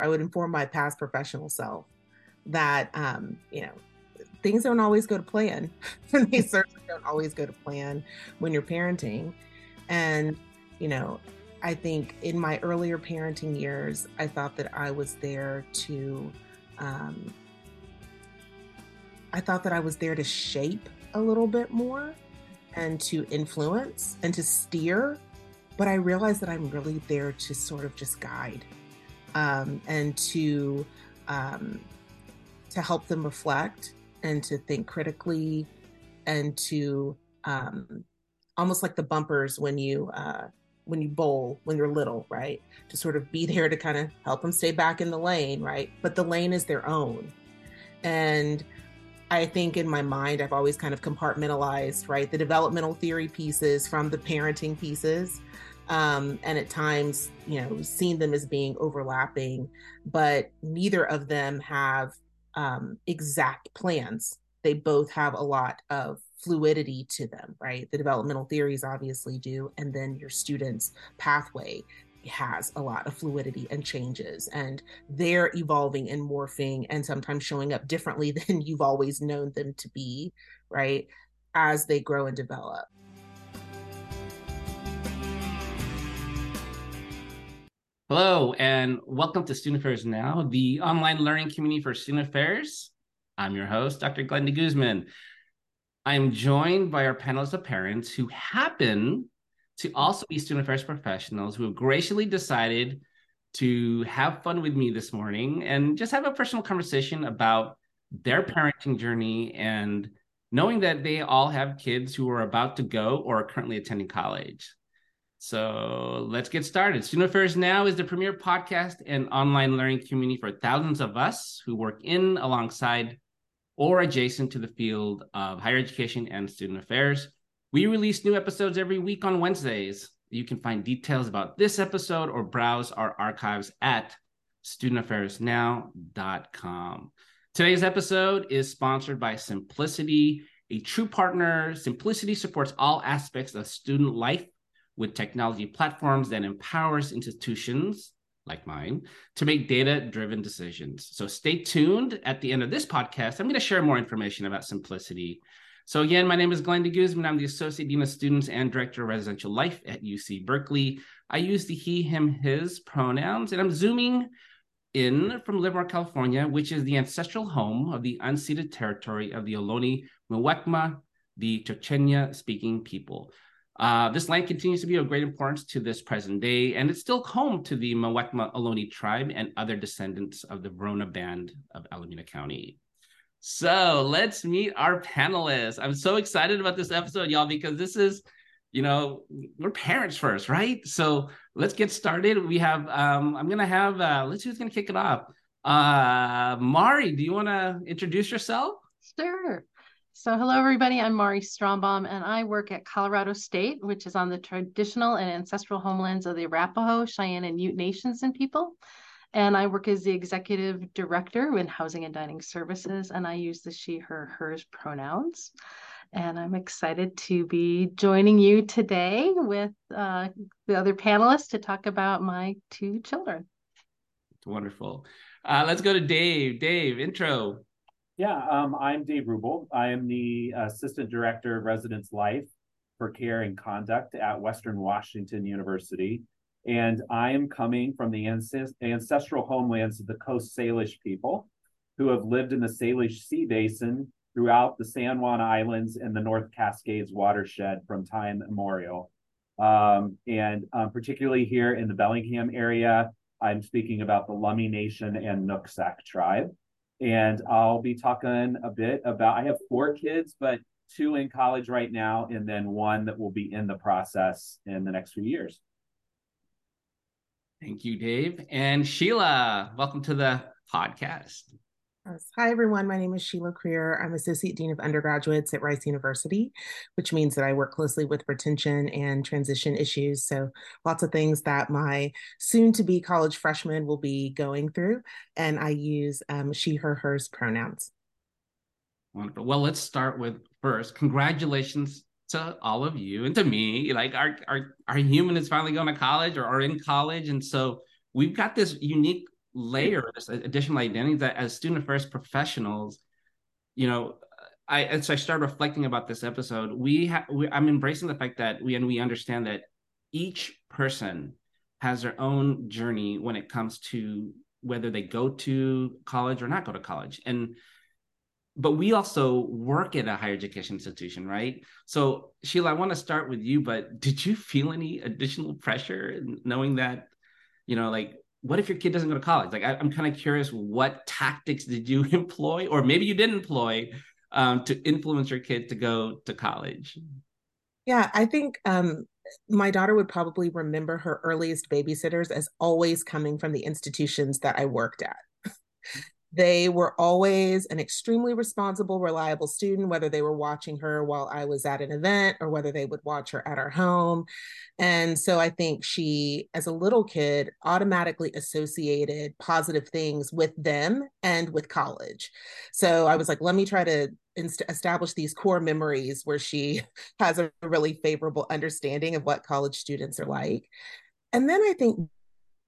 I would inform my past professional self that, um, you know, things don't always go to plan. they certainly don't always go to plan when you're parenting. And, you know, I think in my earlier parenting years, I thought that I was there to, um, I thought that I was there to shape a little bit more and to influence and to steer. But I realized that I'm really there to sort of just guide um, and to um, to help them reflect and to think critically and to um, almost like the bumpers when you uh, when you bowl when you're little, right? To sort of be there to kind of help them stay back in the lane, right? But the lane is their own, and I think in my mind, I've always kind of compartmentalized, right, the developmental theory pieces from the parenting pieces. Um, and at times, you know, seen them as being overlapping, but neither of them have um, exact plans. They both have a lot of fluidity to them, right? The developmental theories obviously do, and then your student's pathway has a lot of fluidity and changes and they're evolving and morphing and sometimes showing up differently than you've always known them to be right as they grow and develop hello and welcome to student affairs now the online learning community for student affairs i'm your host dr Glenn DeGuzman i'm joined by our panelists of parents who happen to also be student affairs professionals who have graciously decided to have fun with me this morning and just have a personal conversation about their parenting journey and knowing that they all have kids who are about to go or are currently attending college. So let's get started. Student Affairs Now is the premier podcast and online learning community for thousands of us who work in, alongside, or adjacent to the field of higher education and student affairs. We release new episodes every week on Wednesdays. You can find details about this episode or browse our archives at studentaffairsnow.com. Today's episode is sponsored by Symplicity, a true partner. Symplicity supports all aspects of student life with technology platforms that empowers institutions like mine to make data driven decisions. So stay tuned. At the end of this podcast, I'm going to share more information about Symplicity so again, my name is Glenn DeGuzman. I'm the Associate Dean of Students and Director of Residential Life at UC Berkeley. I use the he, him, his pronouns, and I'm zooming in from Livermore, California, which is the ancestral home of the unceded territory of the Ohlone Muwekma, the Chochenyo speaking people. Uh, this land continues to be of great importance to this present day, and it's still home to the Muwekma Ohlone tribe and other descendants of the Verona Band of Alameda County. So let's meet our panelists. I'm so excited about this episode, y'all, because this is, you know, we're parents first, right? So let's get started. We have, um, I'm gonna have, uh, let's see who's gonna kick it off. Uh, Mari, do you want to introduce yourself? Sure. So, hello, everybody. I'm Mari Strombom, and I work at Colorado State, which is on the traditional and ancestral homelands of the Arapaho, Cheyenne, and Ute Nations and people. And I work as the executive director in housing and dining services, and I use the she, her, hers pronouns. And I'm excited to be joining you today with uh, the other panelists to talk about my two children. It's wonderful. Uh, let's go to Dave. Dave, intro. Yeah, um, I'm Dave Ruble. I am the Assistant Director of Residence Life for Care and Conduct at Western Washington University. And I am coming from the ancestral homelands of the Coast Salish people who have lived in the Salish Sea Basin throughout the San Juan Islands and the North Cascades watershed from time immemorial. Um, and um, particularly here in the Bellingham area, I'm speaking about the Lummi Nation and Nooksack tribe. And I'll be talking a bit about, I have four kids, but two in college right now, and then one that will be in the process in the next few years. Thank you, Dave. And Shelah, welcome to the podcast. Hi, everyone. My name is Shelah Crear. I'm Associate Dean of Undergraduates at Rice University, which means that I work closely with retention and transition issues. So, lots of things that my soon to be college freshman will be going through. And I use um, she, her, hers pronouns. Wonderful. Well, let's start with first, congratulations to all of you and to me like our our our human is finally going to college or are in college and so we've got this unique layer, this additional identity that as student affairs professionals, you know, I as I start reflecting about this episode, we have I'm embracing the fact that we and we understand that each person has their own journey when it comes to whether they go to college or not go to college. And but we also work at a higher education institution, right? So Shelah, I want to start with you, but did you feel any additional pressure knowing that, you know, like what if your kid doesn't go to college? Like I, am kind of curious, what tactics did you employ, or maybe you didn't employ um, to influence your kid to go to college? Yeah, I think um, my daughter would probably remember her earliest babysitters as always coming from the institutions that I worked at. They were always an extremely responsible, reliable student, whether they were watching her while I was at an event or whether they would watch her at our home. And so I think she, as a little kid, automatically associated positive things with them and with college. So I was like, let me try to inst- establish these core memories where she has a really favorable understanding of what college students are like. And then I think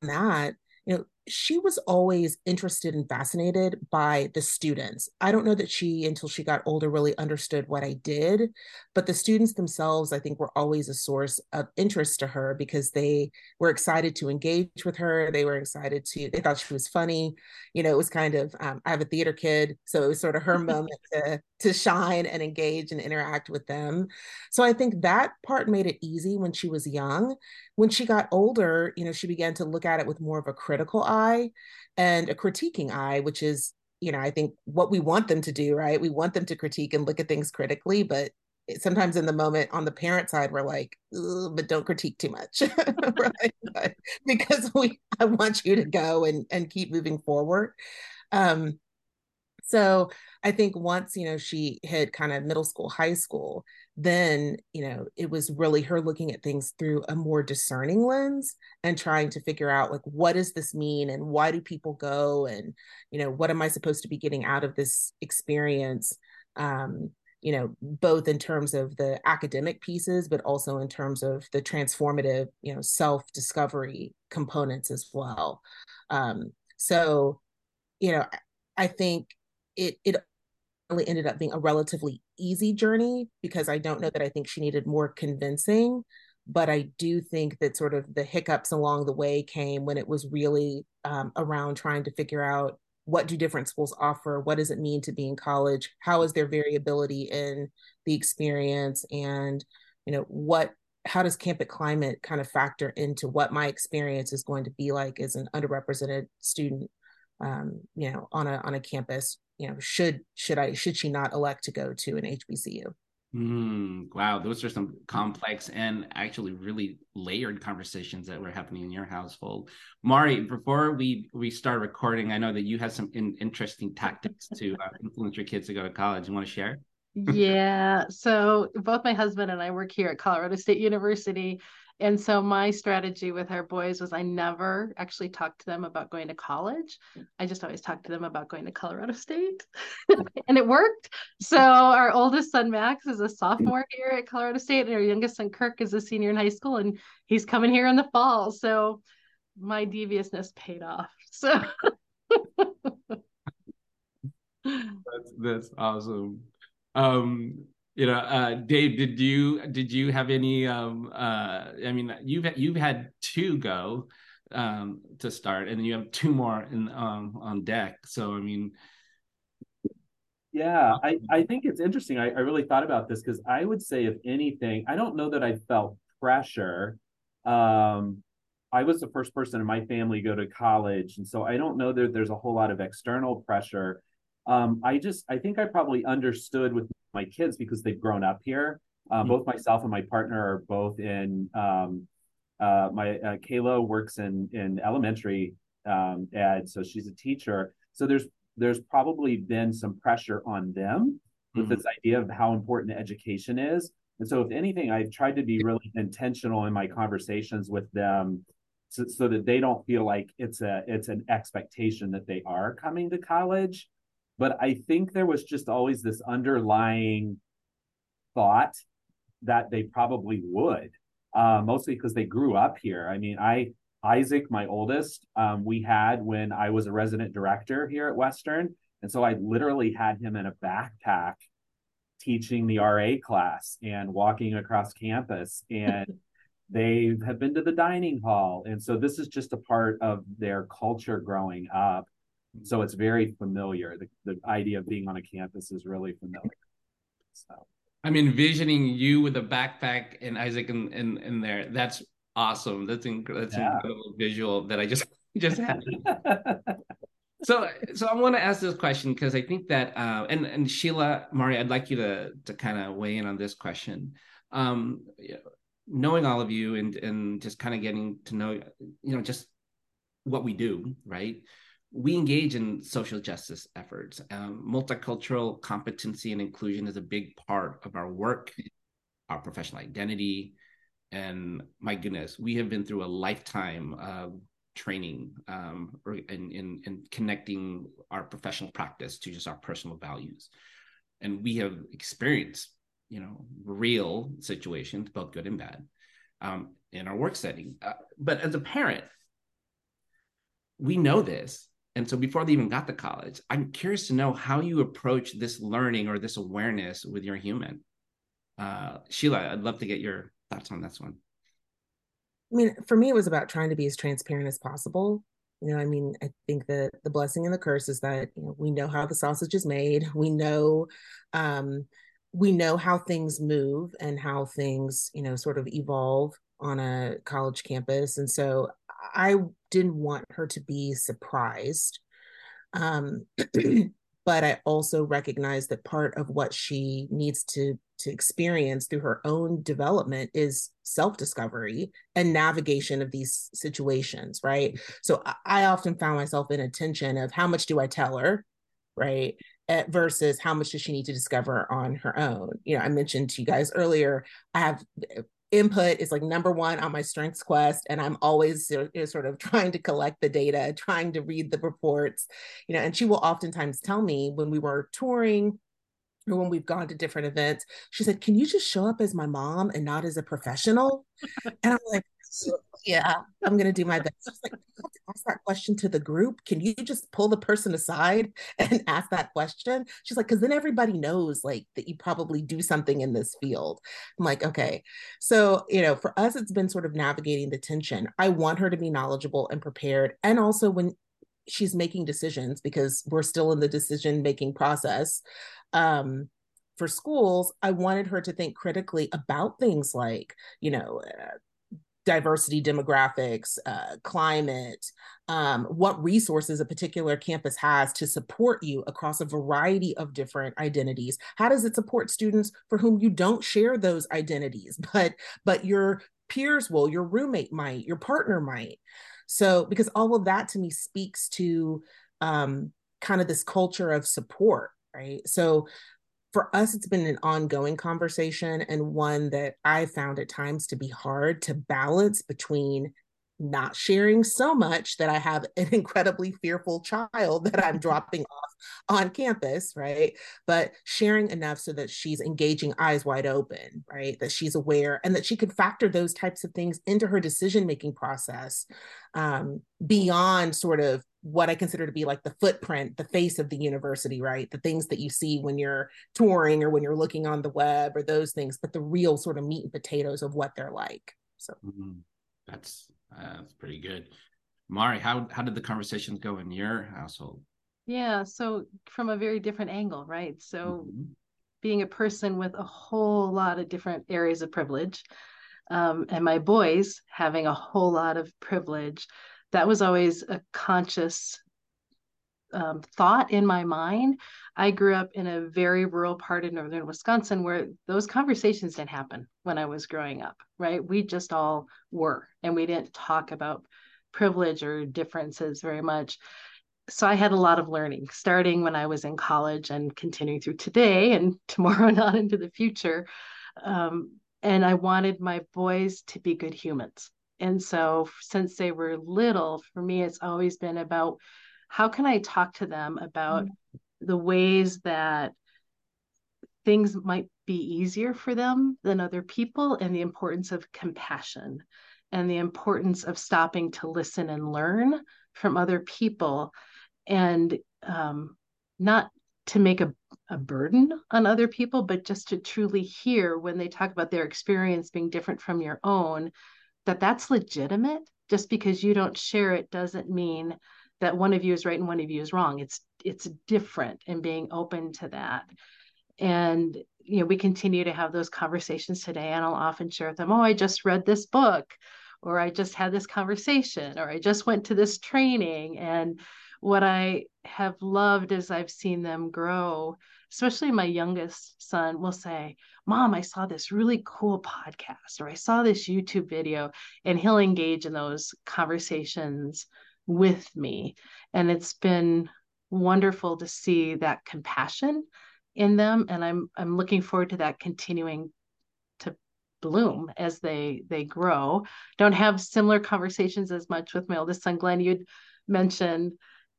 that you know she was always interested and fascinated by the students. I don't know that she, until she got older, really understood what I did, but the students themselves, I think, were always a source of interest to her because they were excited to engage with her. They were excited to, they thought she was funny. You know, it was kind of, um, I have a theater kid, so it was sort of her moment to, to shine and engage and interact with them. So I think that part made it easy when she was young. When she got older, you know, she began to look at it with more of a critical eye and a critiquing eye, which is, you know, I think what we want them to do, right? We want them to critique and look at things critically, but sometimes in the moment on the parent side, we're like, but don't critique too much, right? Because we, I want you to go and and keep moving forward. Um, so I think once you know she hit kind of middle school, high school, then you know it was really her looking at things through a more discerning lens and trying to figure out like what does this mean and why do people go and you know what am i supposed to be getting out of this experience? Um you know both in terms of the academic pieces but also in terms of the transformative you know self discovery components as well. Um so you know i think it it ended up being a relatively easy journey because I don't know that I think she needed more convincing. But I do think that sort of the hiccups along the way came when it was really um, around trying to figure out what do different schools offer what does it mean to be in college how is there variability in the experience and you know what how does campus climate kind of factor into what my experience is going to be like as an underrepresented student um, you know on a on a campus you know should should i should she not elect to go to an hbcu mm, wow those are some complex and actually really layered conversations that were happening in your household. Mari before we we start recording i know that you had some in, interesting tactics to uh, influence your kids to go to college. You want to share? Yeah so both my husband and i work here at colorado state university and so my strategy with our boys was I never actually talked to them about going to college. I just always talked to them about going to Colorado State. and it worked. So our oldest son Max is a sophomore here at Colorado State and our youngest son Kirk is a senior in high school and he's coming here in the fall. So my deviousness paid off. So that's that's awesome. Um you know uh dave did you did you have any um uh i mean you've you've had two go um to start and you have two more in um on deck. So i mean yeah i i think it's interesting. I, I really thought about this because i would say if anything i don't know that i felt pressure. Um i was the first person in my family to go to college and so i don't know that there's a whole lot of external pressure. Um i just i think i probably understood with my kids because they've grown up here. Uh, mm-hmm. Both myself and my partner are both in. Um, uh, my uh, Kayla works in in elementary um, ed, so she's a teacher. So there's there's probably been some pressure on them with mm-hmm. this idea of how important education is. And so, if anything, I've tried to be really intentional in my conversations with them, so, so that they don't feel like it's a it's an expectation that they are coming to college but I think there was just always this underlying thought that they probably would, uh, mostly because they grew up here. I mean, I Isaac, my oldest, um, we had when I was a resident director here at Western. And so I literally had him in a backpack teaching the RA class and walking across campus. And they have been to the dining hall. And so this is just a part of their culture growing up. So it's very familiar. The, the idea of being on a campus is really familiar. So I'm envisioning you with a backpack and Isaac in, in, in there. That's awesome. That's, inc- that's yeah. incredible visual that I just just had. so so I want to ask this question because I think that uh, and and Shelah Mari, I'd like you to to kind of weigh in on this question. Um, knowing all of you and and just kind of getting to know you know just what we do, right? We engage in social justice efforts. Um, multicultural competency and inclusion is a big part of our work, our professional identity. And my goodness, we have been through a lifetime of training um, in connecting our professional practice to just our personal values. And we have experienced, you know, real situations, both good and bad, um, in our work setting. Uh, but as a parent, we know this and so before they even got to college, I'm curious to know how you approach this learning or this awareness with your human. Uh, Shelah, I'd love to get your thoughts on this one. I mean, for me, it was about trying to be as transparent as possible. You know, I mean, I think that the blessing and the curse is that you know we know how the sausage is made. We know, um, we know how things move and how things, you know, sort of evolve on a college campus. And so I didn't want her to be surprised. Um, but I also recognize that part of what she needs to to experience through her own development is self-discovery and navigation of these situations, right? So I often found myself in a tension of how much do I tell her, right? versus how much does she need to discover on her own you know i mentioned to you guys earlier i have input is like number one on my strengths quest and i'm always uh, know, sort of trying to collect the data trying to read the reports you know and she will oftentimes tell me when we were touring or when we've gone to different events she said can you just show up as my mom and not as a professional and i'm like yeah, I'm gonna do my best. She's like, ask that question to the group. Can you just pull the person aside and ask that question? She's like, because then everybody knows like that you probably do something in this field. I'm like, okay. So, you know, for us, it's been sort of navigating the tension. I want her to be knowledgeable and prepared. And also when she's making decisions, because we're still in the decision making process. Um, for schools, I wanted her to think critically about things like, you know, uh, diversity demographics, uh, climate, um, what resources a particular campus has to support you across a variety of different identities. How does it support students for whom you don't share those identities, but but your peers will, your roommate might, your partner might. So because all of that to me speaks to um, kind of this culture of support, right? So for us, it's been an ongoing conversation and one that I found at times to be hard to balance between not sharing so much that I have an incredibly fearful child that I'm dropping off on campus, right? But sharing enough so that she's engaging eyes wide open, right? That she's aware and that she could factor those types of things into her decision making process um, beyond sort of what I consider to be like the footprint, the face of the university, right? The things that you see when you're touring or when you're looking on the web or those things, but the real sort of meat and potatoes of what they're like. So mm-hmm. that's uh, that's pretty good. Mari, how how did the conversations go in your household? Yeah, so from a very different angle, right? So mm-hmm. being a person with a whole lot of different areas of privilege, um, and my boys having a whole lot of privilege that was always a conscious um, thought in my mind. I grew up in a very rural part of northern Wisconsin where those conversations didn't happen when I was growing up, right? We just all were, and we didn't talk about privilege or differences very much. So I had a lot of learning starting when I was in college and continuing through today and tomorrow on into the future. Um, and I wanted my boys to be good humans and so since they were little, for me, it's always been about how can I talk to them about mm-hmm. the ways that things might be easier for them than other people and the importance of compassion and the importance of stopping to listen and learn from other people and um, not to make a, a burden on other people, but just to truly hear when they talk about their experience being different from your own, that that's legitimate. Just because you don't share it doesn't mean that one of you is right and one of you is wrong. It's it's different and being open to that. And you know, we continue to have those conversations today, and I'll often share with them, "Oh, I just read this book," or "I just had this conversation," or "I just went to this training," and what I have loved is I've seen them grow, especially my youngest son will say, Mom, I saw this really cool podcast or I saw this YouTube video, and he'll engage in those conversations with me. And it's been wonderful to see that compassion in them. And I'm I'm looking forward to that continuing to bloom as they they grow. Don't have similar conversations as much with my oldest son, Glenn. You'd mentioned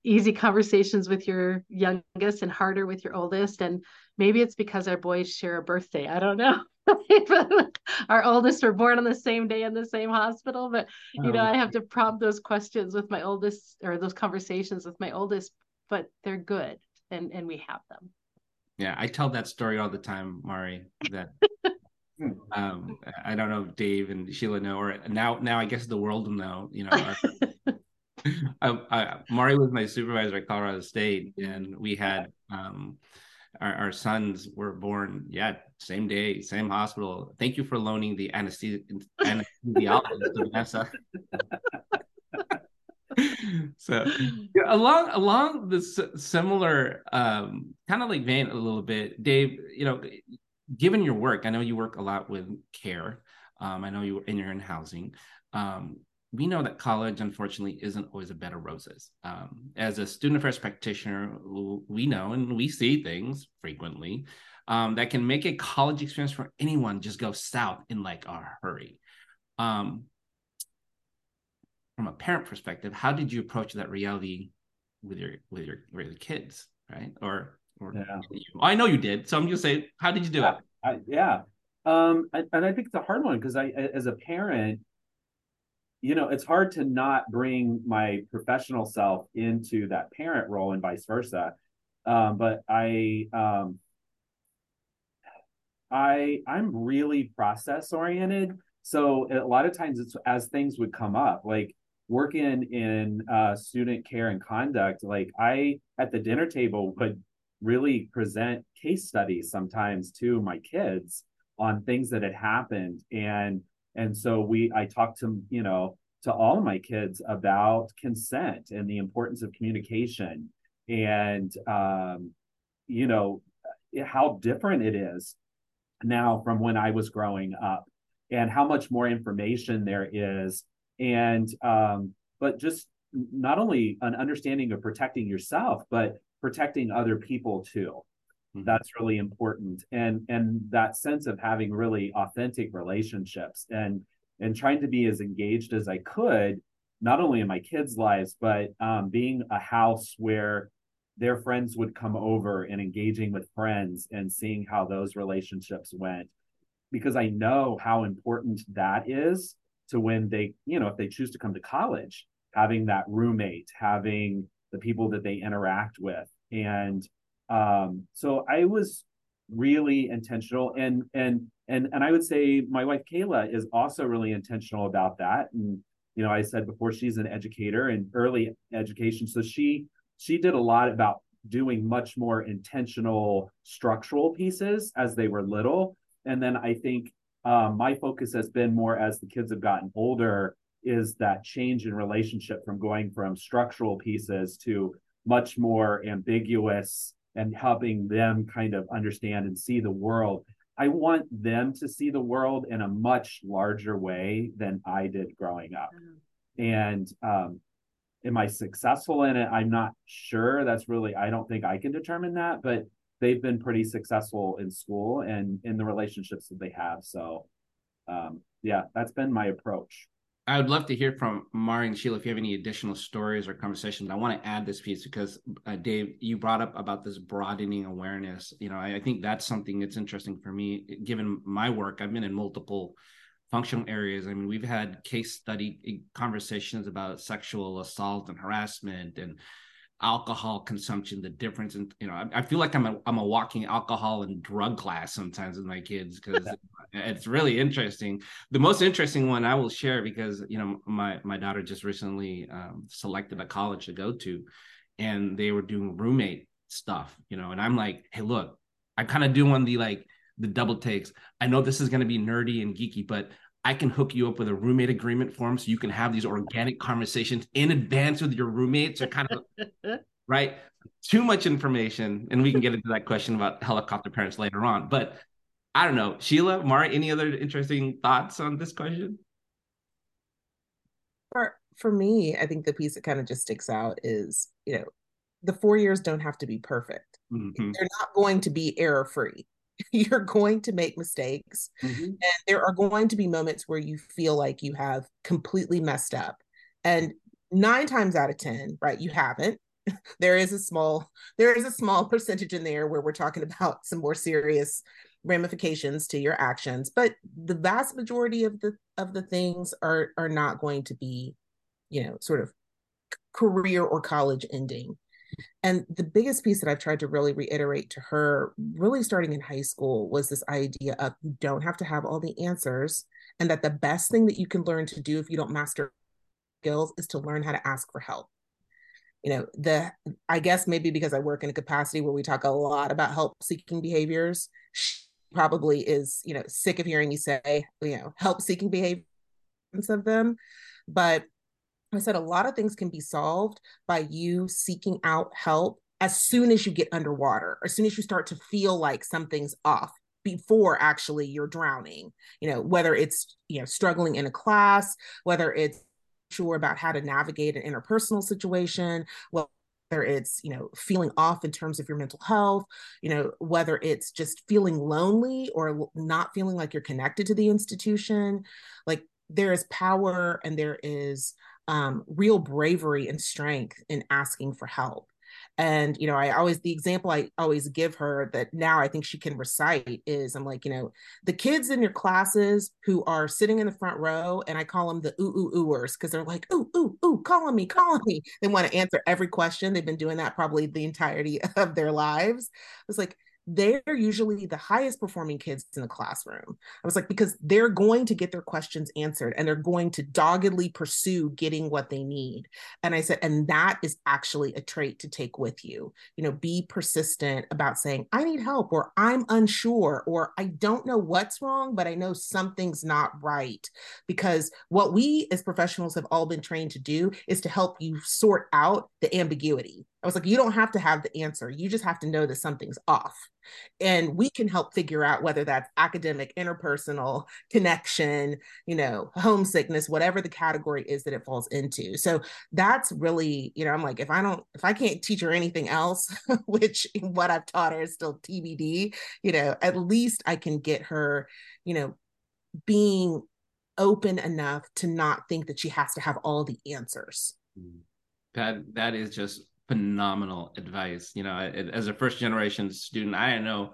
easy conversations with your youngest and harder with your oldest. And maybe it's because our boys share a birthday. I don't know. our oldest were born on the same day in the same hospital, but you know, I have to prompt those questions with my oldest or those conversations with my oldest, but they're good and and we have them. Yeah, I tell that story all the time, Mari. That um, I don't know if Dave and Shelah know, or now now I guess the world will know. You know, our, I, I, Mari was my supervisor at Colorado State, and we had um, our, our, sons were born, yeah, same day, same hospital. Thank you for loaning the anesthesi- anesthesiologist to Vanessa. so yeah, along along this similar um, kind of like vein a little bit, Dave. You know, given your work, I know you work a lot with care. Um, I know you and you're in housing. Um, we know that college, unfortunately, isn't always a bed of roses. Um, as a student affairs practitioner, we know and we see things frequently um, that can make a college experience for anyone just go south in like a hurry. Um, from a parent perspective, how did you approach that reality with your with your with your kids, right? Or or yeah. I know you did, so I'm just saying, how did you do it? I, yeah, um, and, and I think it's a hard one because I, as a parent, you know, it's hard to not bring my professional self into that parent role and vice versa. Um, but I, um, I, I'm really process oriented. So a lot of times it's as things would come up, like working in uh, student care and conduct, like I at the dinner table would really present case studies sometimes to my kids on things that had happened and and so we i talked to you know to all of my kids about consent and the importance of communication. And um, you know how different it is now from when i was growing up and how much more information there is. And um, but just not only an understanding of protecting yourself but protecting other people too mm-hmm. that's really important. And and that sense of having really authentic relationships and and trying to be as engaged as i could not only in my kids lives but um, being a house where their friends would come over and engaging with friends and seeing how those relationships went. Because i know how important that is to when they you know if they choose to come to college having that roommate having the people that they interact with. And um, so i was really intentional and and and and i would say my wife kayla is also really intentional about that. And you know i said before she's an educator in early education. So she she did a lot about doing much more intentional structural pieces as they were little. And then i think um, my focus has been more as the kids have gotten older is that change in relationship from going from structural pieces to much more ambiguous and helping them kind of understand and see the world. I want them to see the world in a much larger way than I did growing up. Mm-hmm. And um, am I successful in it? I'm not sure. That's really, I don't think I can determine that, but they've been pretty successful in school and in the relationships that they have. So, um, yeah, that's been my approach. I would love to hear from Mari and Shelah if you have any additional stories or conversations. I want to add this piece because uh, Dave, you brought up about this broadening awareness. You know, I, I, think that's something that's interesting for me, given my work. I've been in multiple functional areas. I mean, we've had case study eh, conversations about sexual assault and harassment and alcohol consumption, the difference in you know, I, I, feel like I'm a I'm a walking alcohol and drug class sometimes with my kids because it's really interesting. The most interesting one I will share because you know my my daughter just recently um, selected a college to go to, and they were doing roommate stuff, you know, and I'm like, hey, look, I kind of do one the like the double takes. I know this is going to be nerdy and geeky, but I can hook you up with a roommate agreement form so you can have these organic conversations in advance with your roommates or kind of right. Too much information, and we can get into that question about helicopter parents later on. But I don't know, Shelah, Mari, any other interesting thoughts on this question? For for me, I think the piece that kind of just sticks out is, you know, the four years don't have to be perfect. Mm-hmm. They're not going to be error free. You're going to make mistakes. Mm-hmm. And there are going to be moments where you feel like you have completely messed up. And nine times out of 10, right, you haven't. there is a small there is a small percentage in there where we're talking about some more serious ramifications to your actions but the vast majority of the of the things are are not going to be you know sort of career or college ending and the biggest piece that I've tried to really reiterate to her, really starting in high school, was this idea of you don't have to have all the answers, and that the best thing that you can learn to do if you don't master skills is to learn how to ask for help. You know, the I guess maybe because I work in a capacity where we talk a lot about help seeking behaviors, she probably is, you know, sick of hearing me say, you know, help seeking behaviors of them. But I said a lot of things can be solved by you seeking out help as soon as you get underwater, as soon as you start to feel like something's off before actually you're drowning. You know, whether it's, you know, struggling in a class, whether it's sure about how to navigate an interpersonal situation, whether it's you know feeling off in terms of your mental health you know whether it's just feeling lonely or not feeling like you're connected to the institution like there is power and there is um, real bravery and strength in asking for help. And, you know, I always, the example I always give her that now I think she can recite is I'm like, you know, the kids in your classes who are sitting in the front row, and I call them the ooh, ooh, oohers because they're like, ooh, ooh, ooh, calling me, calling me. They want to answer every question. They've been doing that probably the entirety of their lives. It's like, they're usually the highest performing kids in the classroom. I was like, because they're going to get their questions answered and they're going to doggedly pursue getting what they need. And I said, and that is actually a trait to take with you. You know, be persistent about saying, I need help, or I'm unsure, or I don't know what's wrong, but I know something's not right. Because what we as professionals have all been trained to do is to help you sort out the ambiguity. I was like, you don't have to have the answer. You just have to know that something's off. And we can help figure out whether that's academic, interpersonal, connection, you know, homesickness, whatever the category is that it falls into. So that's really, you know, I'm like, if I don't, if I can't teach her anything else, which what I've taught her is still TBD, you know, at least I can get her, you know, being open enough to not think that she has to have all the answers. Mm. That that is just phenomenal advice. You know, as a first generation student, I know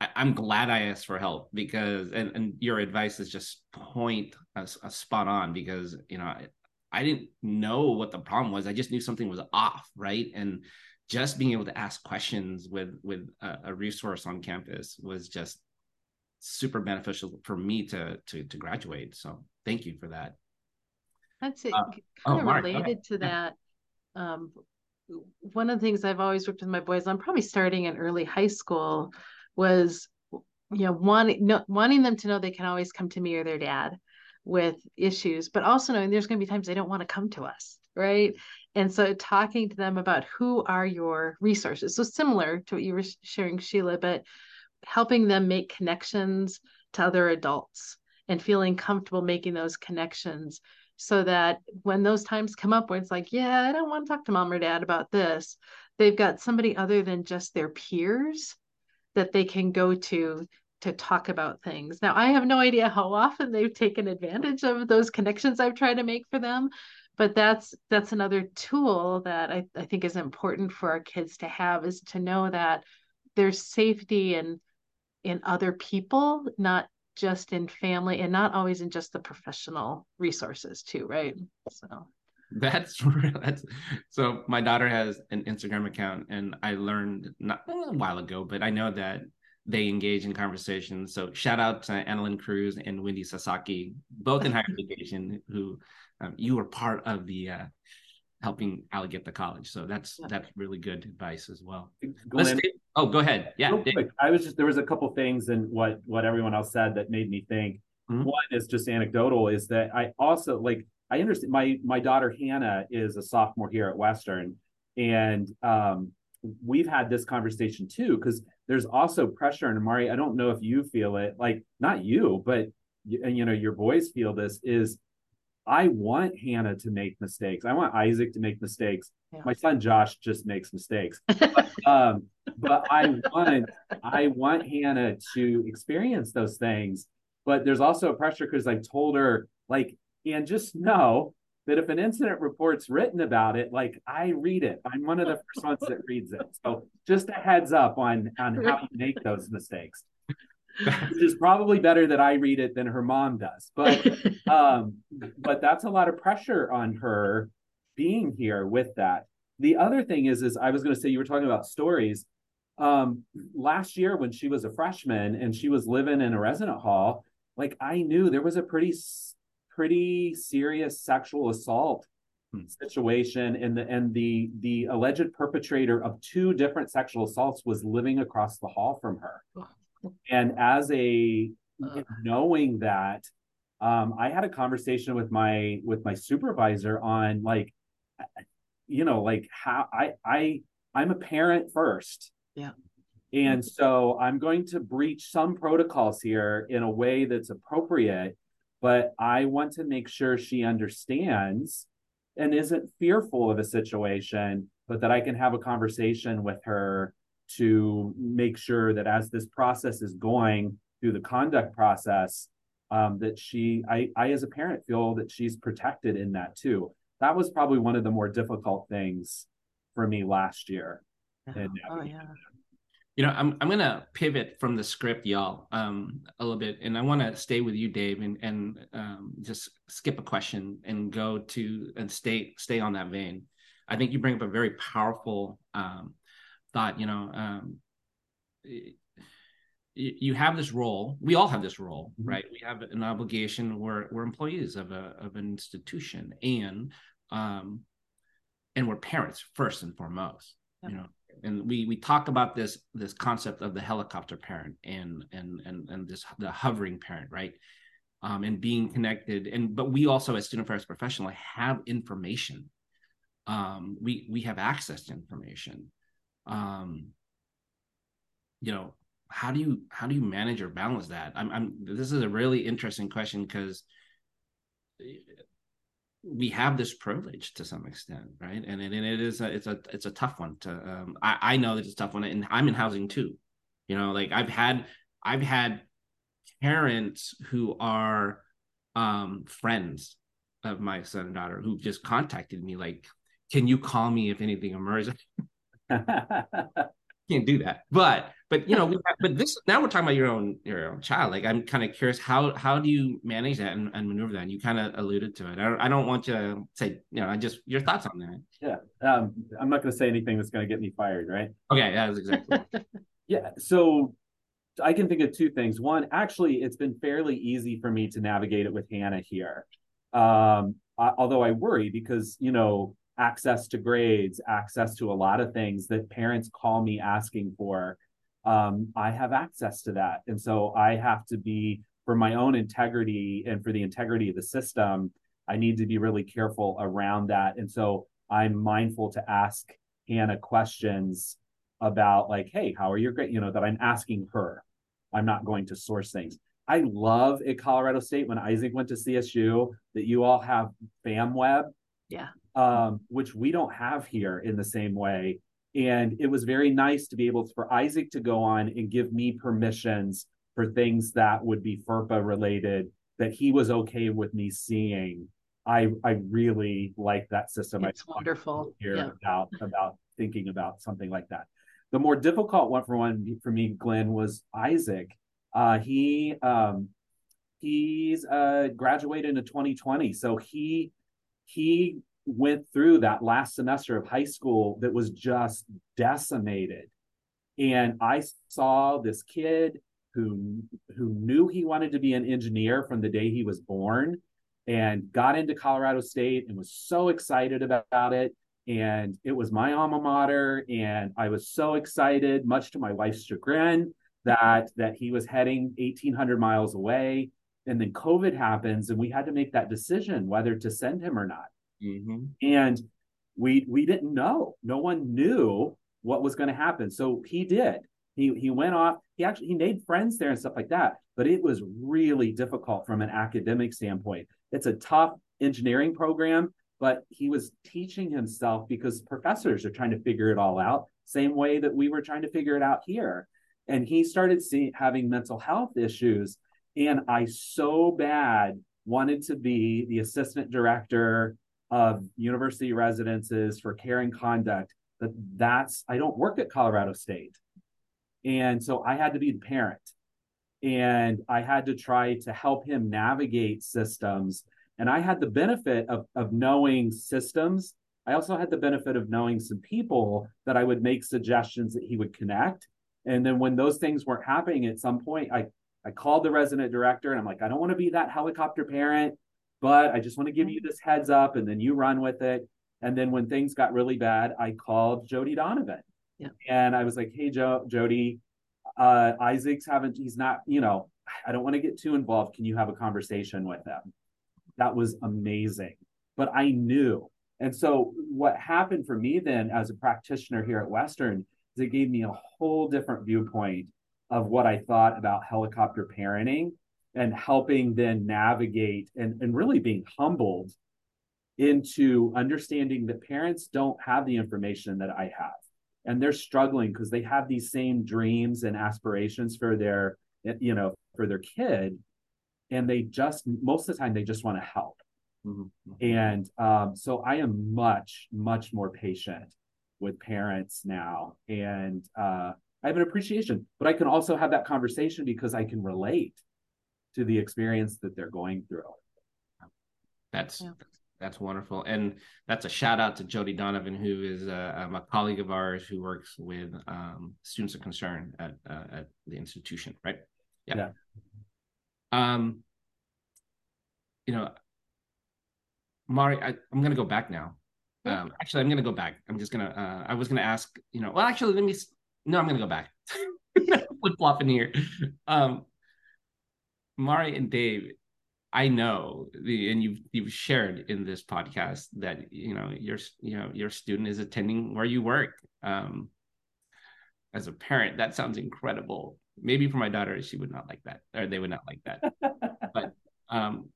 I, am glad I asked for help because, and, and your advice is just point a, a spot on because, you know, I, I didn't know what the problem was. I just knew something was off, right? And just being able to ask questions with with a, a resource on campus was just super beneficial for me to to to graduate. So thank you for that. That's it. Uh, kind oh, of related to that. Um, one of the things I've always worked with my boys on, probably starting in early high school, was you know wanting no, wanting them to know they can always come to me or their dad with issues, but also knowing there's going to be times they don't want to come to us, right? And so talking to them about who are your resources. So similar to what you were sharing, Shelah, but helping them make connections to other adults and feeling comfortable making those connections so that when those times come up where it's like, yeah, I don't want to talk to mom or dad about this, they've got somebody other than just their peers that they can go to to talk about things. Now, I have no idea how often they've taken advantage of those connections I've tried to make for them, but that's that's another tool that I, I think is important for our kids to have is to know that there's safety in in other people, not just in family and not always in just the professional resources too, right? So that's that's so my daughter has an Instagram account and I learned not a while ago, but I know that they engage in conversations. So shout out to Annalyn Cruz and Wendy Sasaki, both in higher education, who um, you were part of the uh, helping Ali get to college. So that's that's really good advice as well. Glenn, oh, go ahead. Yeah, I was just there was a couple things in what what everyone else said that made me think. Mm-hmm. One is just anecdotal. Is that I also like I understand my my daughter Hannah is a sophomore here at Western, and um, we've had this conversation too because there's also pressure and Mari. I don't know if you feel it, like not you, but and you know your boys feel this is I want Hannah to make mistakes. I want Isaac to make mistakes. Yeah. My son Josh just makes mistakes. um, but I want I want Hannah to experience those things. But there's also a pressure because I told her like, and just know that if an incident report's written about it, like I read it. I'm one of the first ones that reads it. So just a heads up on on how you make those mistakes which is probably better that I read it than her mom does. But um, but that's a lot of pressure on her being here with that. The other thing is, is I was going to say you were talking about stories. Um, last year when she was a freshman and she was living in a resident hall, like I knew there was a pretty pretty serious sexual assault hmm. situation and the and the the alleged perpetrator of two different sexual assaults was living across the hall from her and as a uh. knowing that um, i had a conversation with my with my supervisor on like you know like how i i i'm a parent first yeah and so i'm going to breach some protocols here in a way that's appropriate but i want to make sure she understands and isn't fearful of a situation but that i can have a conversation with her to make sure that as this process is going through the conduct process, um, that she, I, I as a parent feel that she's protected in that too. That was probably one of the more difficult things for me last year. Yeah. oh yeah. You know, I'm I'm gonna pivot from the script, y'all, um, a little bit, and I want to stay with you, Dave, and and um, just skip a question and go to and stay stay on that vein. I think you bring up a very powerful um, thought, you know, um, you have this role. We all have this role, mm-hmm. right? We have an obligation. We're we're employees of a of an institution, and um, and we're parents first and foremost. Yep. You know, and we we talk about this this concept of the helicopter parent and and and and this the hovering parent, right? Um, and being connected, and but we also as student affairs professional have information. Um, we we have access to information um you know how do you how do you manage or balance that? I'm, I'm this is a really interesting question because we have this privilege to some extent right? And, and it is a, it's a it's a tough one to um i i know that it's a tough one and i'm in housing too. You know like i've had i've had parents who are um friends of my son and daughter who just contacted me like can you call me if anything emerges can't do that. But but you know, have, but this now we're talking about your own your own child. Like I'm kind of curious how how do you manage that and, and maneuver that? And you kind of alluded to it. I don't I don't want to say you know I just your thoughts on that. Yeah, um, I'm not going to say anything that's going to get me fired, right? Okay, yeah, that's exactly. yeah, so I can think of two things. One, actually, it's been fairly easy for me to navigate it with Hannah here. Um, I, although I worry because you know access to grades, access to a lot of things that parents call me asking for. Um, I have access to that. And so I have to be, for my own integrity and for the integrity of the system, I need to be really careful around that. And so I'm mindful to ask Hannah questions about, like, hey, how are your grades? You know, that I'm asking her. I'm not going to source things. I love at Colorado State when Isaac went to CSU that you all have FamWeb. Yeah um, which we don't have here in the same way. And it was very nice to be able to, for Isaac to go on and give me permissions for things that would be FERPA related that he was okay with me seeing. I I really like that system. It's I wonderful. Here yeah. about about thinking about something like that. The more difficult one for one for me, Glenn, was Isaac. Uh, he um, he's uh, graduated in 2020, so he he went through that last semester of high school that was just decimated. And I saw this kid who who knew he wanted to be an engineer from the day he was born and got into Colorado State and was so excited about it. And it was my alma mater. And I was so excited much to my wife's chagrin that that he was heading 1800 miles away. And then covid happens and we had to make that decision whether to send him or not mm-hmm. and we we didn't know. No one knew what was going to happen. So he did. He he went off he actually he made friends there and stuff like that but it was really difficult from an academic standpoint. It's a tough engineering program but he was teaching himself because professors are trying to figure it all out same way that we were trying to figure it out here. And he started seeing having mental health issues and i so bad wanted to be the assistant director of university residences for care and conduct that that's i don't work at colorado state. And so i had to be the parent. And i had to try to help him navigate systems. And i had the benefit of, of knowing systems. I also had the benefit of knowing some people that i would make suggestions that he would connect. And then when those things weren't happening at some point, I I called the resident director and I'm like, I don't want to be that helicopter parent, but I just want to give you this heads up and then you run with it. And then when things got really bad, I called Jody Donovan. Yeah. And I was like, hey, jo- Jody, uh, Isaac's haven't, he's not, you know, I don't want to get too involved. Can you have a conversation with them? That was amazing. But I knew. And so what happened for me then as a practitioner here at Western is it gave me a whole different viewpoint of what I thought about helicopter parenting and helping then navigate and, and really being humbled into understanding that parents don't have the information that I have. And they're struggling because they have these same dreams and aspirations for their, you know, for their kid. And they just, most of the time, they just want to help. Mm-hmm. And um, so I am much, much more patient with parents now and uh, i have an appreciation but i can also have that conversation because i can relate to the experience that they're going through that's yeah. that's wonderful and that's a shout out to jody donovan who is a, um, a colleague of ours who works with um, students of concern at uh, at the institution right yeah. yeah um you know mari I, i'm going to go back now um, actually, I'm going to go back. I'm just going to, uh, I was going to ask, you know, well, actually, let me, no, I'm going to go back. Flip flop in here. Um, Mari and Dave, I know and you've, you've shared in this podcast that, you know, your, you know, your student is attending where you work. Um, as a parent, that sounds incredible. Maybe for my daughter, she would not like that, or they would not like that. but um,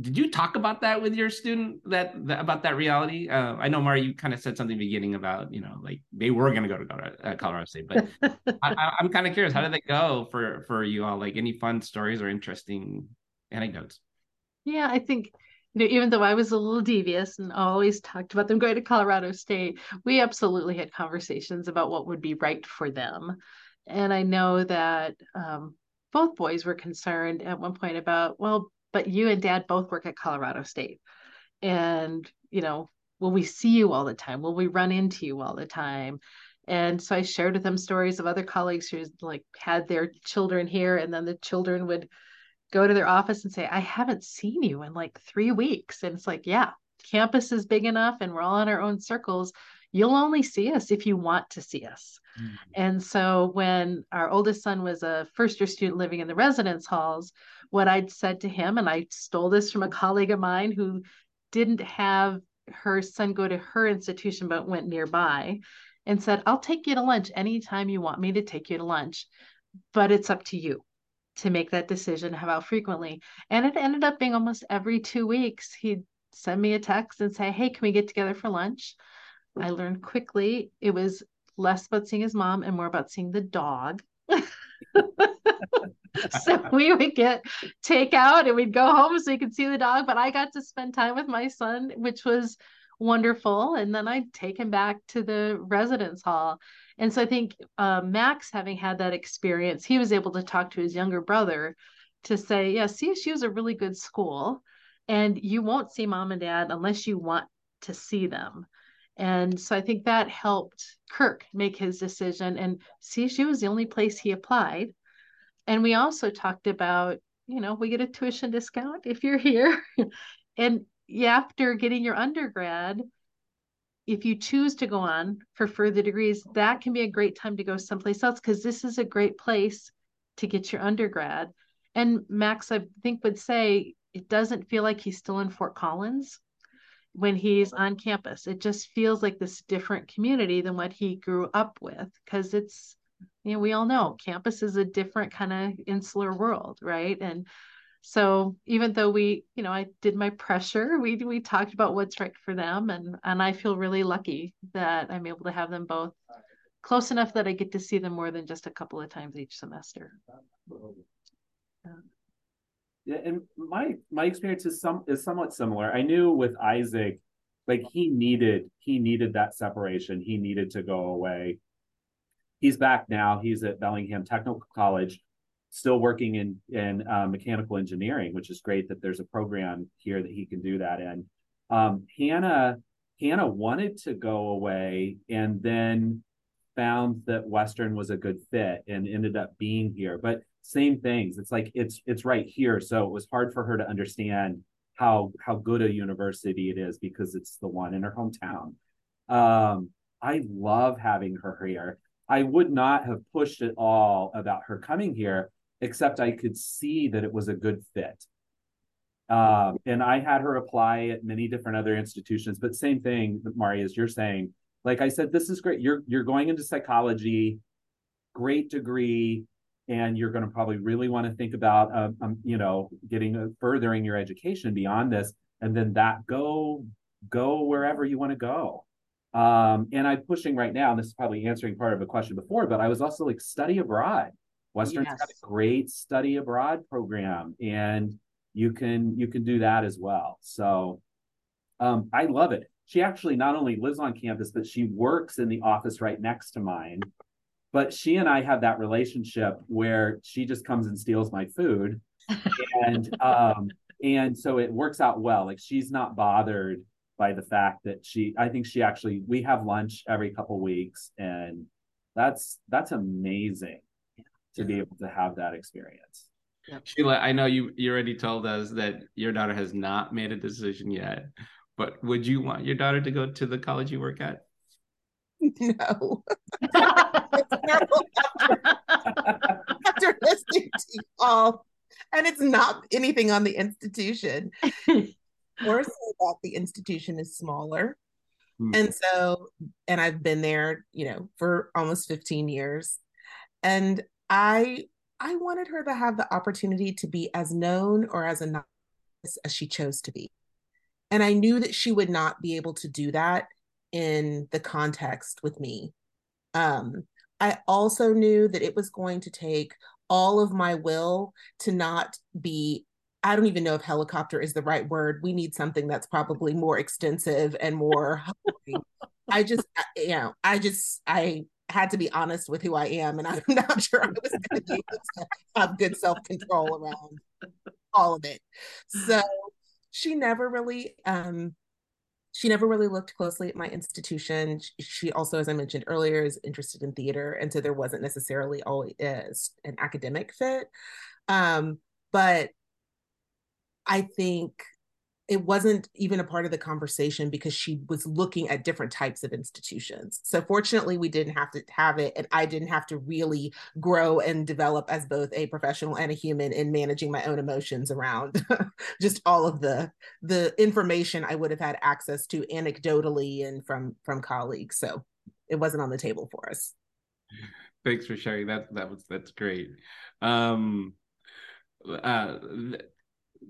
did you talk about that with your student that, that about that reality? Uh, i know mari you kind of said something beginning about you know like they were going to go to colorado, uh, colorado state but I, am kind of curious how did that go for for you all? Like any fun stories or interesting anecdotes? Yeah i think you know, even though I was a little devious and always talked about them going to Colorado State, we absolutely had conversations about what would be right for them. And I know that um, both boys were concerned at one point about, well, but you and dad both work at Colorado State. And, you know, will we see you all the time? Will we run into you all the time? And so I shared with them stories of other colleagues who like had their children here, and then the children would go to their office and say, I haven't seen you in like three weeks. And it's like, yeah, campus is big enough and we're all in our own circles. You'll only see us if you want to see us. Mm-hmm. And so when our oldest son was a first year student living in the residence halls, what I'd said to him, and I stole this from a colleague of mine who didn't have her son go to her institution but went nearby and said, I'll take you to lunch anytime you want me to take you to lunch, but it's up to you to make that decision how frequently. And it ended up being almost every two weeks. He'd send me a text and say, Hey, can we get together for lunch? I learned quickly it was less about seeing his mom and more about seeing the dog. so we would get takeout and we'd go home so you could see the dog. But I got to spend time with my son, which was wonderful. And then I'd take him back to the residence hall. And so I think uh, Max, having had that experience, he was able to talk to his younger brother to say, yeah, CSU is a really good school, and you won't see mom and dad unless you want to see them. And so I think that helped Kirk make his decision. And CSU was the only place he applied. And we also talked about, you know, we get a tuition discount if you're here. and after getting your undergrad, if you choose to go on for further degrees, that can be a great time to go someplace else because this is a great place to get your undergrad. And Max, I think, would say it doesn't feel like he's still in Fort Collins when he's on campus. It just feels like this different community than what he grew up with because it's, you know, we all know campus is a different kind of insular world, right? And so even though we, you know, I did my pressure, we we talked about what's right for them, and and I feel really lucky that I'm able to have them both close enough that I get to see them more than just a couple of times each semester. Yeah. Yeah, and my my experience is some is somewhat similar. I knew with Isaac, like he needed he needed that separation. He needed to go away. He's back now. He's at Bellingham Technical College, still working in in uh, mechanical engineering, which is great that there's a program here that he can do that in. Um, Hannah Hannah wanted to go away and then found that Western was a good fit and ended up being here. But same things. It's like it's it's right here. So it was hard for her to understand how how good a university it is because it's the one in her hometown. Um, I love having her here. I would not have pushed at all about her coming here, except I could see that it was a good fit. Um, and I had her apply at many different other institutions, but same thing, Mari, as you're saying. Like I said, this is great. You're you're going into psychology, great degree and you're going to probably really want to think about um, um, you know getting furthering your education beyond this and then that go go wherever you want to go um, and i'm pushing right now and this is probably answering part of a question before but i was also like study abroad. Western's yes. got a great study abroad program and you can you can do that as well. So um, i love it. She actually not only lives on campus but she works in the office right next to mine. But she and I have that relationship where she just comes and steals my food, and um, and so it works out well. Like she's not bothered by the fact that she. I think she actually we have lunch every couple weeks, and that's that's amazing to yeah. be able to have that experience. Shelah, I know you you already told us that your daughter has not made a decision yet, but would you want your daughter to go to the college you work at? No. after listening to you all, and it's not anything on the institution. Or so that the institution is smaller. Hmm. And so, and I've been there, you know, for almost 15 years. And I I wanted her to have the opportunity to be as known or as anonymous as she chose to be. And I knew that she would not be able to do that in the context with me. Um, I also knew that it was going to take all of my will to not be I don't even know if helicopter is the right word. We need something that's probably more extensive and more I just you know, I just I had to be honest with who I am and I'm not sure I was going to be able to have good self-control around all of it. So she never really um she never really looked closely at my institution. She also, as I mentioned earlier, is interested in theater, and so there wasn't necessarily always an academic fit. Um, but I think it wasn't even a part of the conversation because she was looking at different types of institutions. So fortunately, we didn't have to have it, and I didn't have to really grow and develop as both a professional and a human in managing my own emotions around just all of the the information I would have had access to anecdotally and from from colleagues. So it wasn't on the table for us. Thanks for sharing that. That was that's great. Um, uh, th-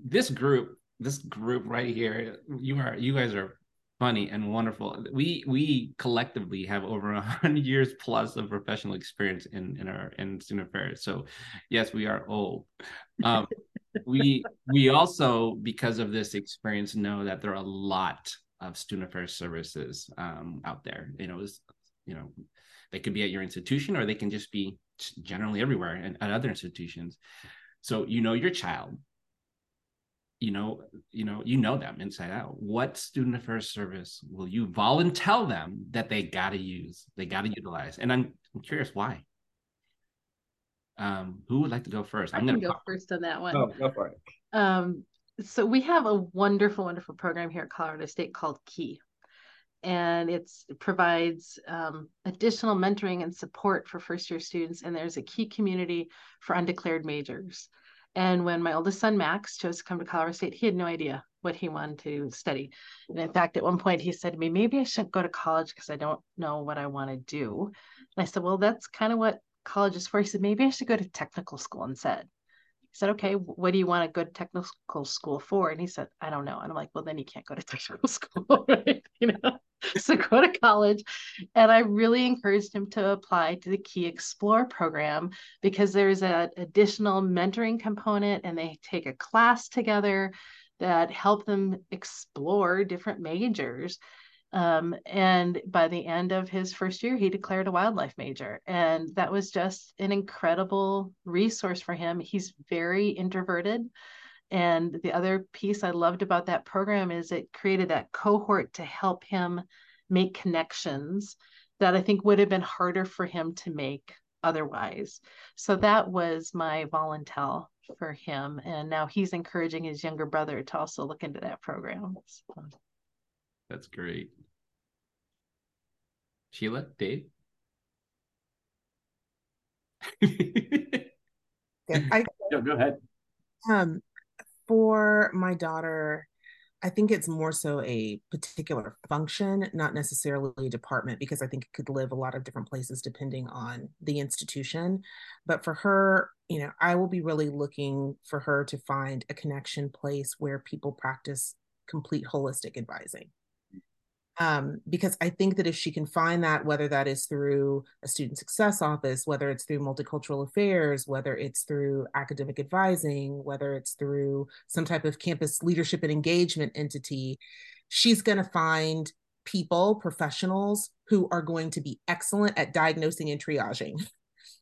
this group this group right here, you are you guys are funny and wonderful. We we collectively have over a hundred years plus of professional experience in in our in student affairs. So yes, we are old. Um, we we also because of this experience know that there are a lot of student affairs services um, out there. You know, was, you know, they could be at your institution or they can just be generally everywhere and at other institutions. So you know your child, you know, you know, you know them inside out. What student affairs service will you volunteer them that they gotta use, they gotta utilize? And I'm, I'm curious why. Um, who would like to go first? I'm gonna go talk. first on that one. Oh, go for it. Um, so we have a wonderful, wonderful program here at Colorado State called Key and it provides um, additional mentoring and support for first year students. And there's a key community for undeclared majors. And when my oldest son, Max, chose to come to Colorado State, he had no idea what he wanted to study. And in fact, at one point, he said to me, Maybe I shouldn't go to college because I don't know what I want to do. And I said, Well, that's kind of what college is for. He said, Maybe I should go to technical school instead said, okay, what do you want a good technical school for? And he said, I don't know. And I'm like, well, then you can't go to technical school, right? You know, so go to college. And I really encouraged him to apply to the Key Explore program because there's an additional mentoring component and they take a class together that help them explore different majors um, and by the end of his first year, he declared a wildlife major. And that was just an incredible resource for him. He's very introverted. And the other piece I loved about that program is it created that cohort to help him make connections that I think would have been harder for him to make otherwise. So that was my volunteer for him. And now he's encouraging his younger brother to also look into that program. So. That's great. Shelah, Dave? I, go ahead. Um, for my daughter, I think it's more so a particular function, not necessarily a department, because I think it could live a lot of different places depending on the institution. But for her, you know, I will be really looking for her to find a connection place where people practice complete holistic advising um, because I think that if she can find that, whether that is through a student success office, whether it's through multicultural affairs, whether it's through academic advising, whether it's through some type of campus leadership and engagement entity, she's going to find people, professionals who are going to be excellent at diagnosing and triaging.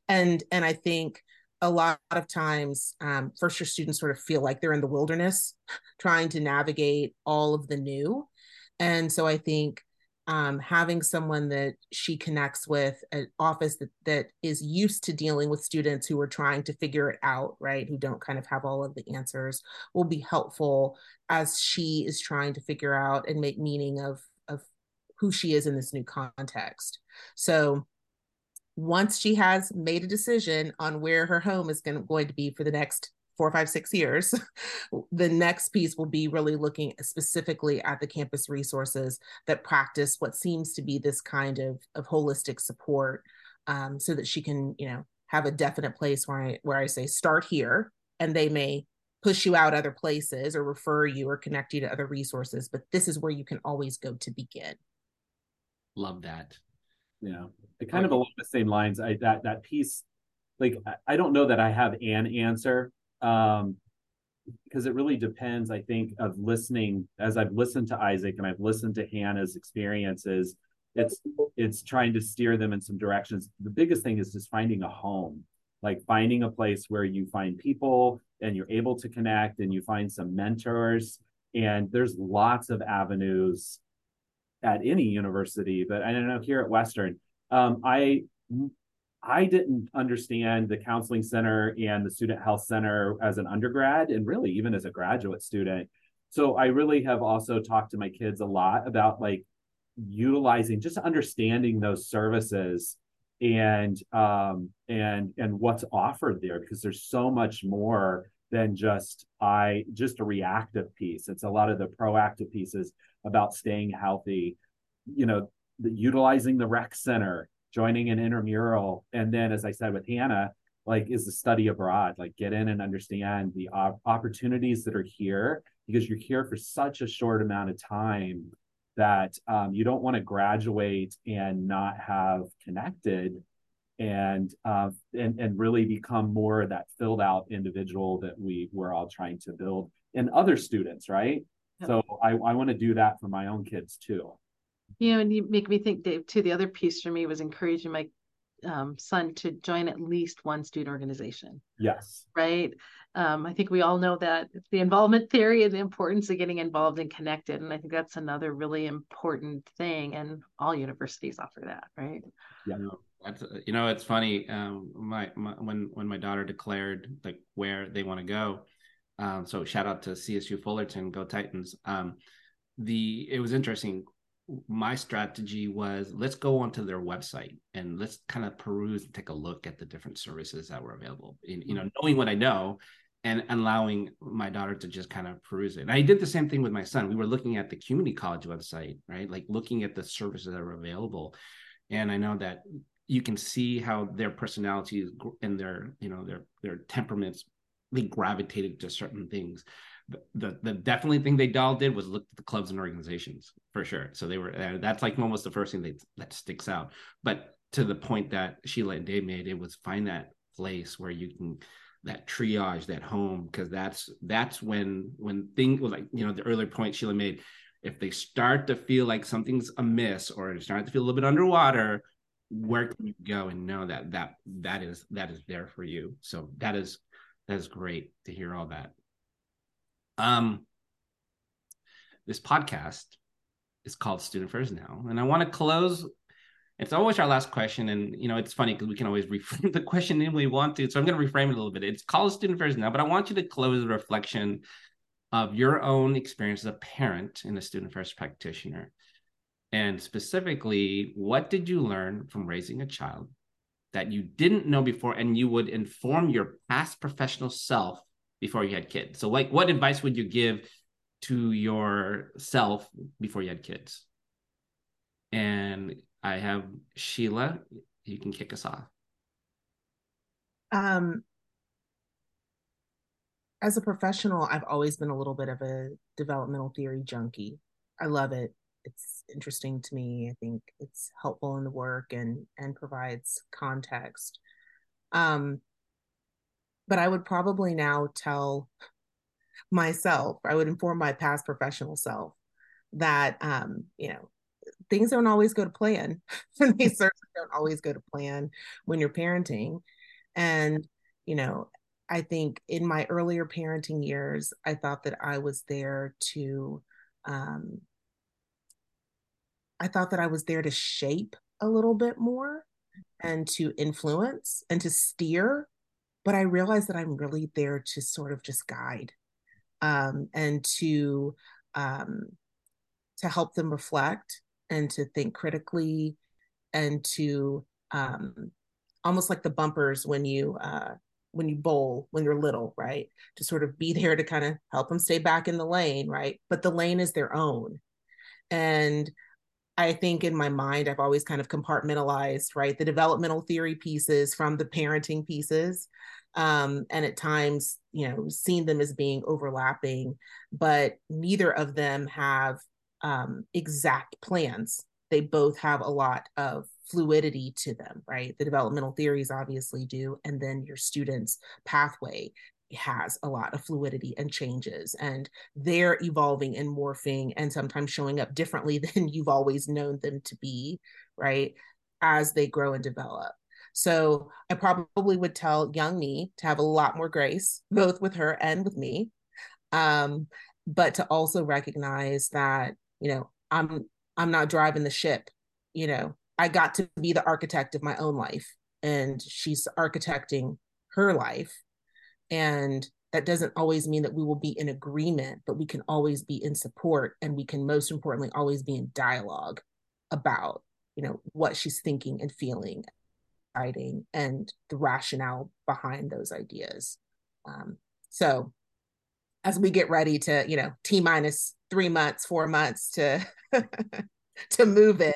And and I think a lot of times um, first year students sort of feel like they're in the wilderness trying to navigate all of the new and so I think um, having someone that she connects with, an office that, that is used to dealing with students who are trying to figure it out, right, who don't kind of have all of the answers, will be helpful as she is trying to figure out and make meaning of of who she is in this new context. So once she has made a decision on where her home is going, going to be for the next four, five, six years, the next piece will be really looking specifically at the campus resources that practice what seems to be this kind of, of holistic support um, so that she can, you know, have a definite place where I where I say start here and they may push you out other places or refer you or connect you to other resources, but this is where you can always go to begin. Love that. Yeah. It kind of along the same lines, I that that piece like I don't know that I have an answer um, because it really depends, I think, of listening as I've listened to Isaac and I've listened to Hannah's experiences. It's it's trying to steer them in some directions. The biggest thing is just finding a home, like finding a place where you find people and you're able to connect and you find some mentors. And there's lots of avenues at any university, but I don't know here at Western. Um, I I didn't understand the counseling center and the student health center as an undergrad and really even as a graduate student. So I really have also talked to my kids a lot about like utilizing just understanding those services and um and and what's offered there because there's so much more than just I just a reactive piece. It's a lot of the proactive pieces about staying healthy, you know, the, utilizing the rec center joining an intramural, and then as I said with Hannah, like is the study abroad, like get in and understand the op- opportunities that are here because you're here for such a short amount of time that um, you don't want to graduate and not have connected and uh, and and really become more that filled out individual that we we're all trying to build and other students, right? So I, I want to do that for my own kids too you know, and you make me think, Dave, too. The other piece for me was encouraging my um, son to join at least one student organization. Yes. Right. Um, I think we all know that the involvement theory and the importance of getting involved and connected. And I think that's another really important thing. And all universities offer that, right? Yeah. That's you know it's funny. Um, my, my when when my daughter declared like where they want to go, um, so shout out to CSU Fullerton, go Titans. Um, the it was interesting my strategy was let's go onto their website and let's kind of peruse and take a look at the different services that were available. You know, knowing what I know and allowing my daughter to just kind of peruse it. And I did the same thing with my son. We were looking at the community college website, right? Like looking at the services that were available. And I know that you can see how their personalities and their, you know, their their temperaments they gravitated to certain things the, the definitely thing they all did was look at the clubs and organizations for sure. So they were uh, that's like almost the first thing they, that sticks out. But to the point that Shelah and Dave made, it was find that place where you can that triage, that home, because that's that's when when things like you know the earlier point Shelah made, if they start to feel like something's amiss or start to feel a little bit underwater, where can you go and know that that that is that is there for you? So that is that is great to hear all that. Um, this podcast is called Student First now, and I want to close. It's always our last question, and you know it's funny because we can always reframe the question way we want to. So I'm going to reframe it a little bit. It's called Student First now, but I want you to close the reflection of your own experience as a parent and a student first practitioner. And specifically, what did you learn from raising a child that you didn't know before and you would inform your past professional self before you had kids. So like what advice would you give to yourself before you had kids? And I have Shelah, you can kick us off. Um as a professional, I've always been a little bit of a developmental theory junkie. I love it. It's interesting to me. I think it's helpful in the work and and provides context. Um, but I would probably now tell myself, I would inform my past professional self that, um, you know, things don't always go to plan. they certainly don't always go to plan when you're parenting. And, you know, I think in my earlier parenting years, I thought that I was there to, um, I thought that I was there to shape a little bit more and to influence and to steer but I realize that I'm really there to sort of just guide um, and to um, to help them reflect and to think critically and to um, almost like the bumpers when you uh, when you bowl when you're little, right? To sort of be there to kind of help them stay back in the lane, right? But the lane is their own, and I think in my mind, I've always kind of compartmentalized, right? The developmental theory pieces from the parenting pieces. Um, and at times, you know, seen them as being overlapping, but neither of them have um, exact plans. They both have a lot of fluidity to them, right? The developmental theories obviously do. And then your student's pathway has a lot of fluidity and changes and they're evolving and morphing and sometimes showing up differently than you've always known them to be right as they grow and develop. So i probably would tell young me to have a lot more grace both with her and with me um, but to also recognize that you know i'm i'm not driving the ship you know. I got to be the architect of my own life and she's architecting her life and that doesn't always mean that we will be in agreement, but we can always be in support. And we can most importantly always be in dialogue about, you know, what she's thinking and feeling, writing, and the rationale behind those ideas. Um, so as we get ready to, you know, T minus three months, four months to to move in,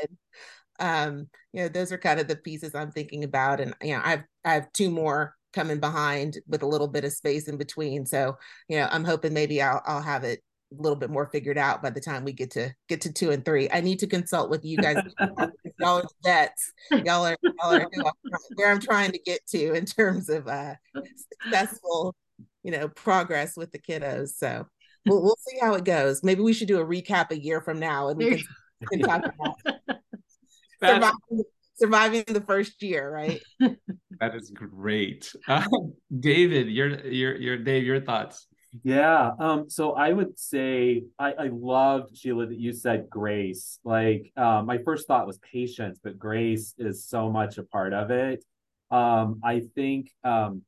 um, you know, those are kind of the pieces I'm thinking about. And you know, I've I have two more coming behind with a little bit of space in between. So, you know, I'm hoping maybe I'll I'll have it a little bit more figured out by the time we get to get to two and three. I need to consult with you guys. y'all are vets. Y'all are, y'all are where I'm trying to get to in terms of uh successful, you know, progress with the kiddos. So we'll we'll see how it goes. Maybe we should do a recap a year from now and we can, can talk about surviving, surviving the first year, right? that is great. Uh, David, your your your Dave, your thoughts. Yeah. Um, so I would say I, I loved Shelah that you said grace. Like um, my first thought was patience, but grace is so much a part of it. Um, I think um,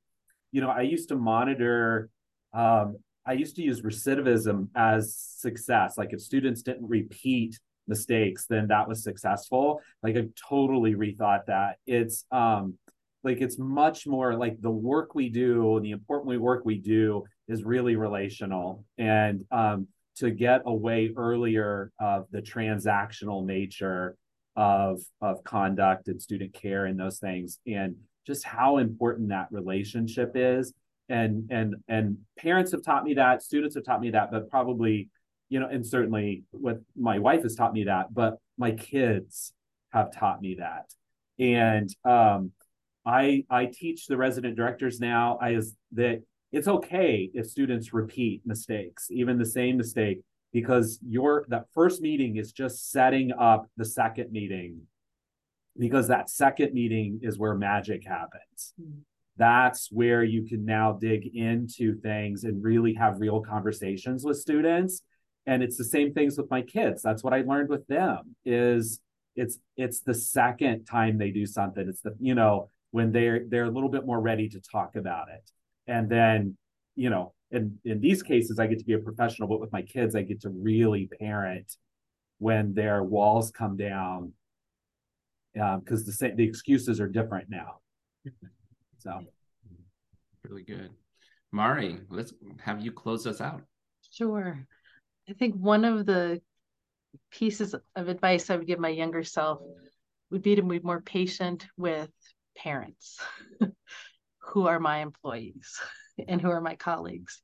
you know, I used to monitor um, I used to use recidivism as success. Like if students didn't repeat mistakes, then that was successful. Like I've totally rethought that. It's um like it's much more like the work we do, and the important work we do is really relational. And um to get away earlier of the transactional nature of of conduct and student care and those things and just how important that relationship is and and and parents have taught me that students have taught me that but probably you know and certainly what my wife has taught me that but my kids have taught me that. And um i i teach the resident directors now i is that it's okay if students repeat mistakes even the same mistake because your that first meeting is just setting up the second meeting. Because that second meeting is where magic happens. Mm-hmm. That's where you can now dig into things and really have real conversations with students and it's the same things with my kids that's what i learned with them is it's it's the second time they do something it's the you know when they're they're a little bit more ready to talk about it and then you know in in these cases i get to be a professional but with my kids i get to really parent when their walls come down because um, the same the excuses are different now so really good. Mari, let's have you close us out. Sure. I think one of the pieces of advice I would give my younger self would be to be more patient with parents who are my employees and who are my colleagues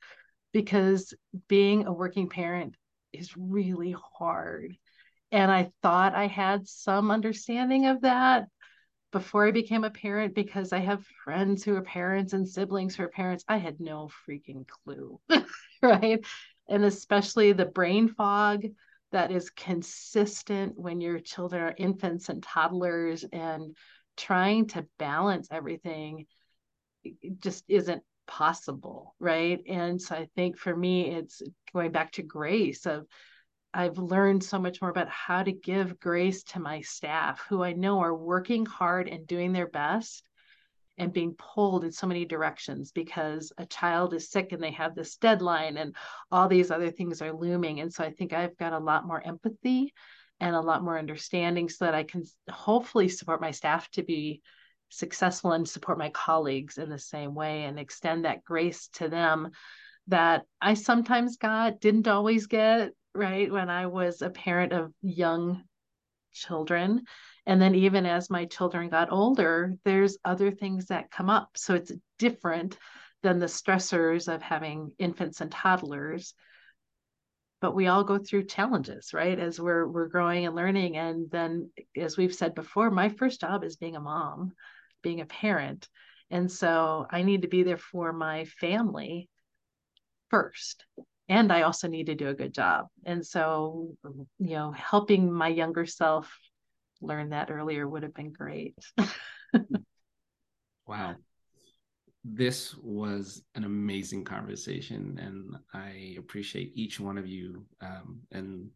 because being a working parent is really hard. And I thought I had some understanding of that, before I became a parent because I have friends who are parents and siblings who are parents. I had no freaking clue, right? And especially the brain fog that is consistent when your children are infants and toddlers and trying to balance everything just isn't possible, right? And so I think for me, it's going back to grace of I've learned so much more about how to give grace to my staff who I know are working hard and doing their best and being pulled in so many directions because a child is sick and they have this deadline and all these other things are looming. And so I think I've got a lot more empathy and a lot more understanding so that I can hopefully support my staff to be successful and support my colleagues in the same way and extend that grace to them that I sometimes got, didn't always get, right? When I was a parent of young children. And then even as my children got older, there's other things that come up. So it's different than the stressors of having infants and toddlers. But we all go through challenges, right? As we're we're growing and learning. And then as we've said before, my first job is being a mom, being a parent. And so I need to be there for my family first and I also need to do a good job. And so, you know, helping my younger self learn that earlier would have been great. wow. This was an amazing conversation, and I appreciate each one of you. Um, and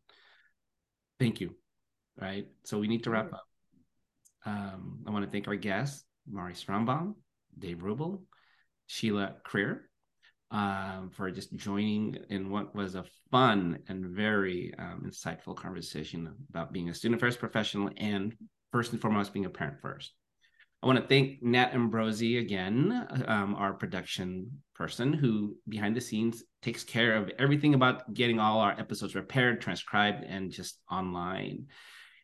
thank you. Right. So we need to wrap up. Um, I want to thank our guests, Mari Strombom, Dave Ruble, Shelah Crear, um, for just joining in what was a fun and very um, insightful conversation about being a student first professional and first and foremost being a parent first. I want to thank Nat Ambrosi again, um, our production person who behind the scenes takes care of everything about getting all our episodes prepared, transcribed, and just online.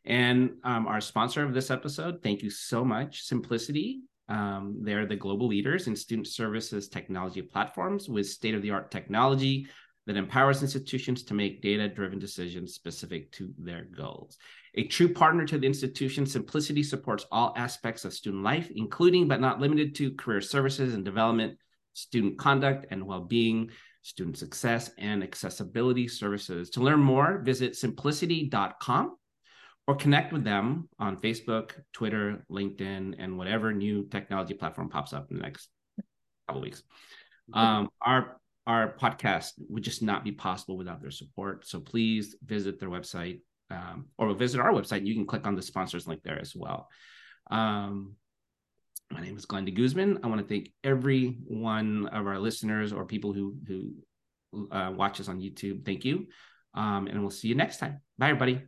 And um, our sponsor of this episode, thank you so much, Symplicity. Um, they're the global leaders in student services technology platforms with state of the art technology that empowers institutions to make data driven decisions specific to their goals. A true partner to the institution, Symplicity supports all aspects of student life, including but not limited to career services and development, student conduct and well being, student success, and accessibility services. To learn more, visit symplicity.com or connect with them on Facebook, Twitter, LinkedIn, and whatever new technology platform pops up in the next couple weeks. Um, our our podcast would just not be possible without their support. So please visit their website um, or visit our website. You can click on the sponsors link there as well. Um, my name is Glenn DeGuzman. I want to thank every one of our listeners or people who who uh, watch us on YouTube. Thank you, um, and we'll see you next time. Bye, everybody.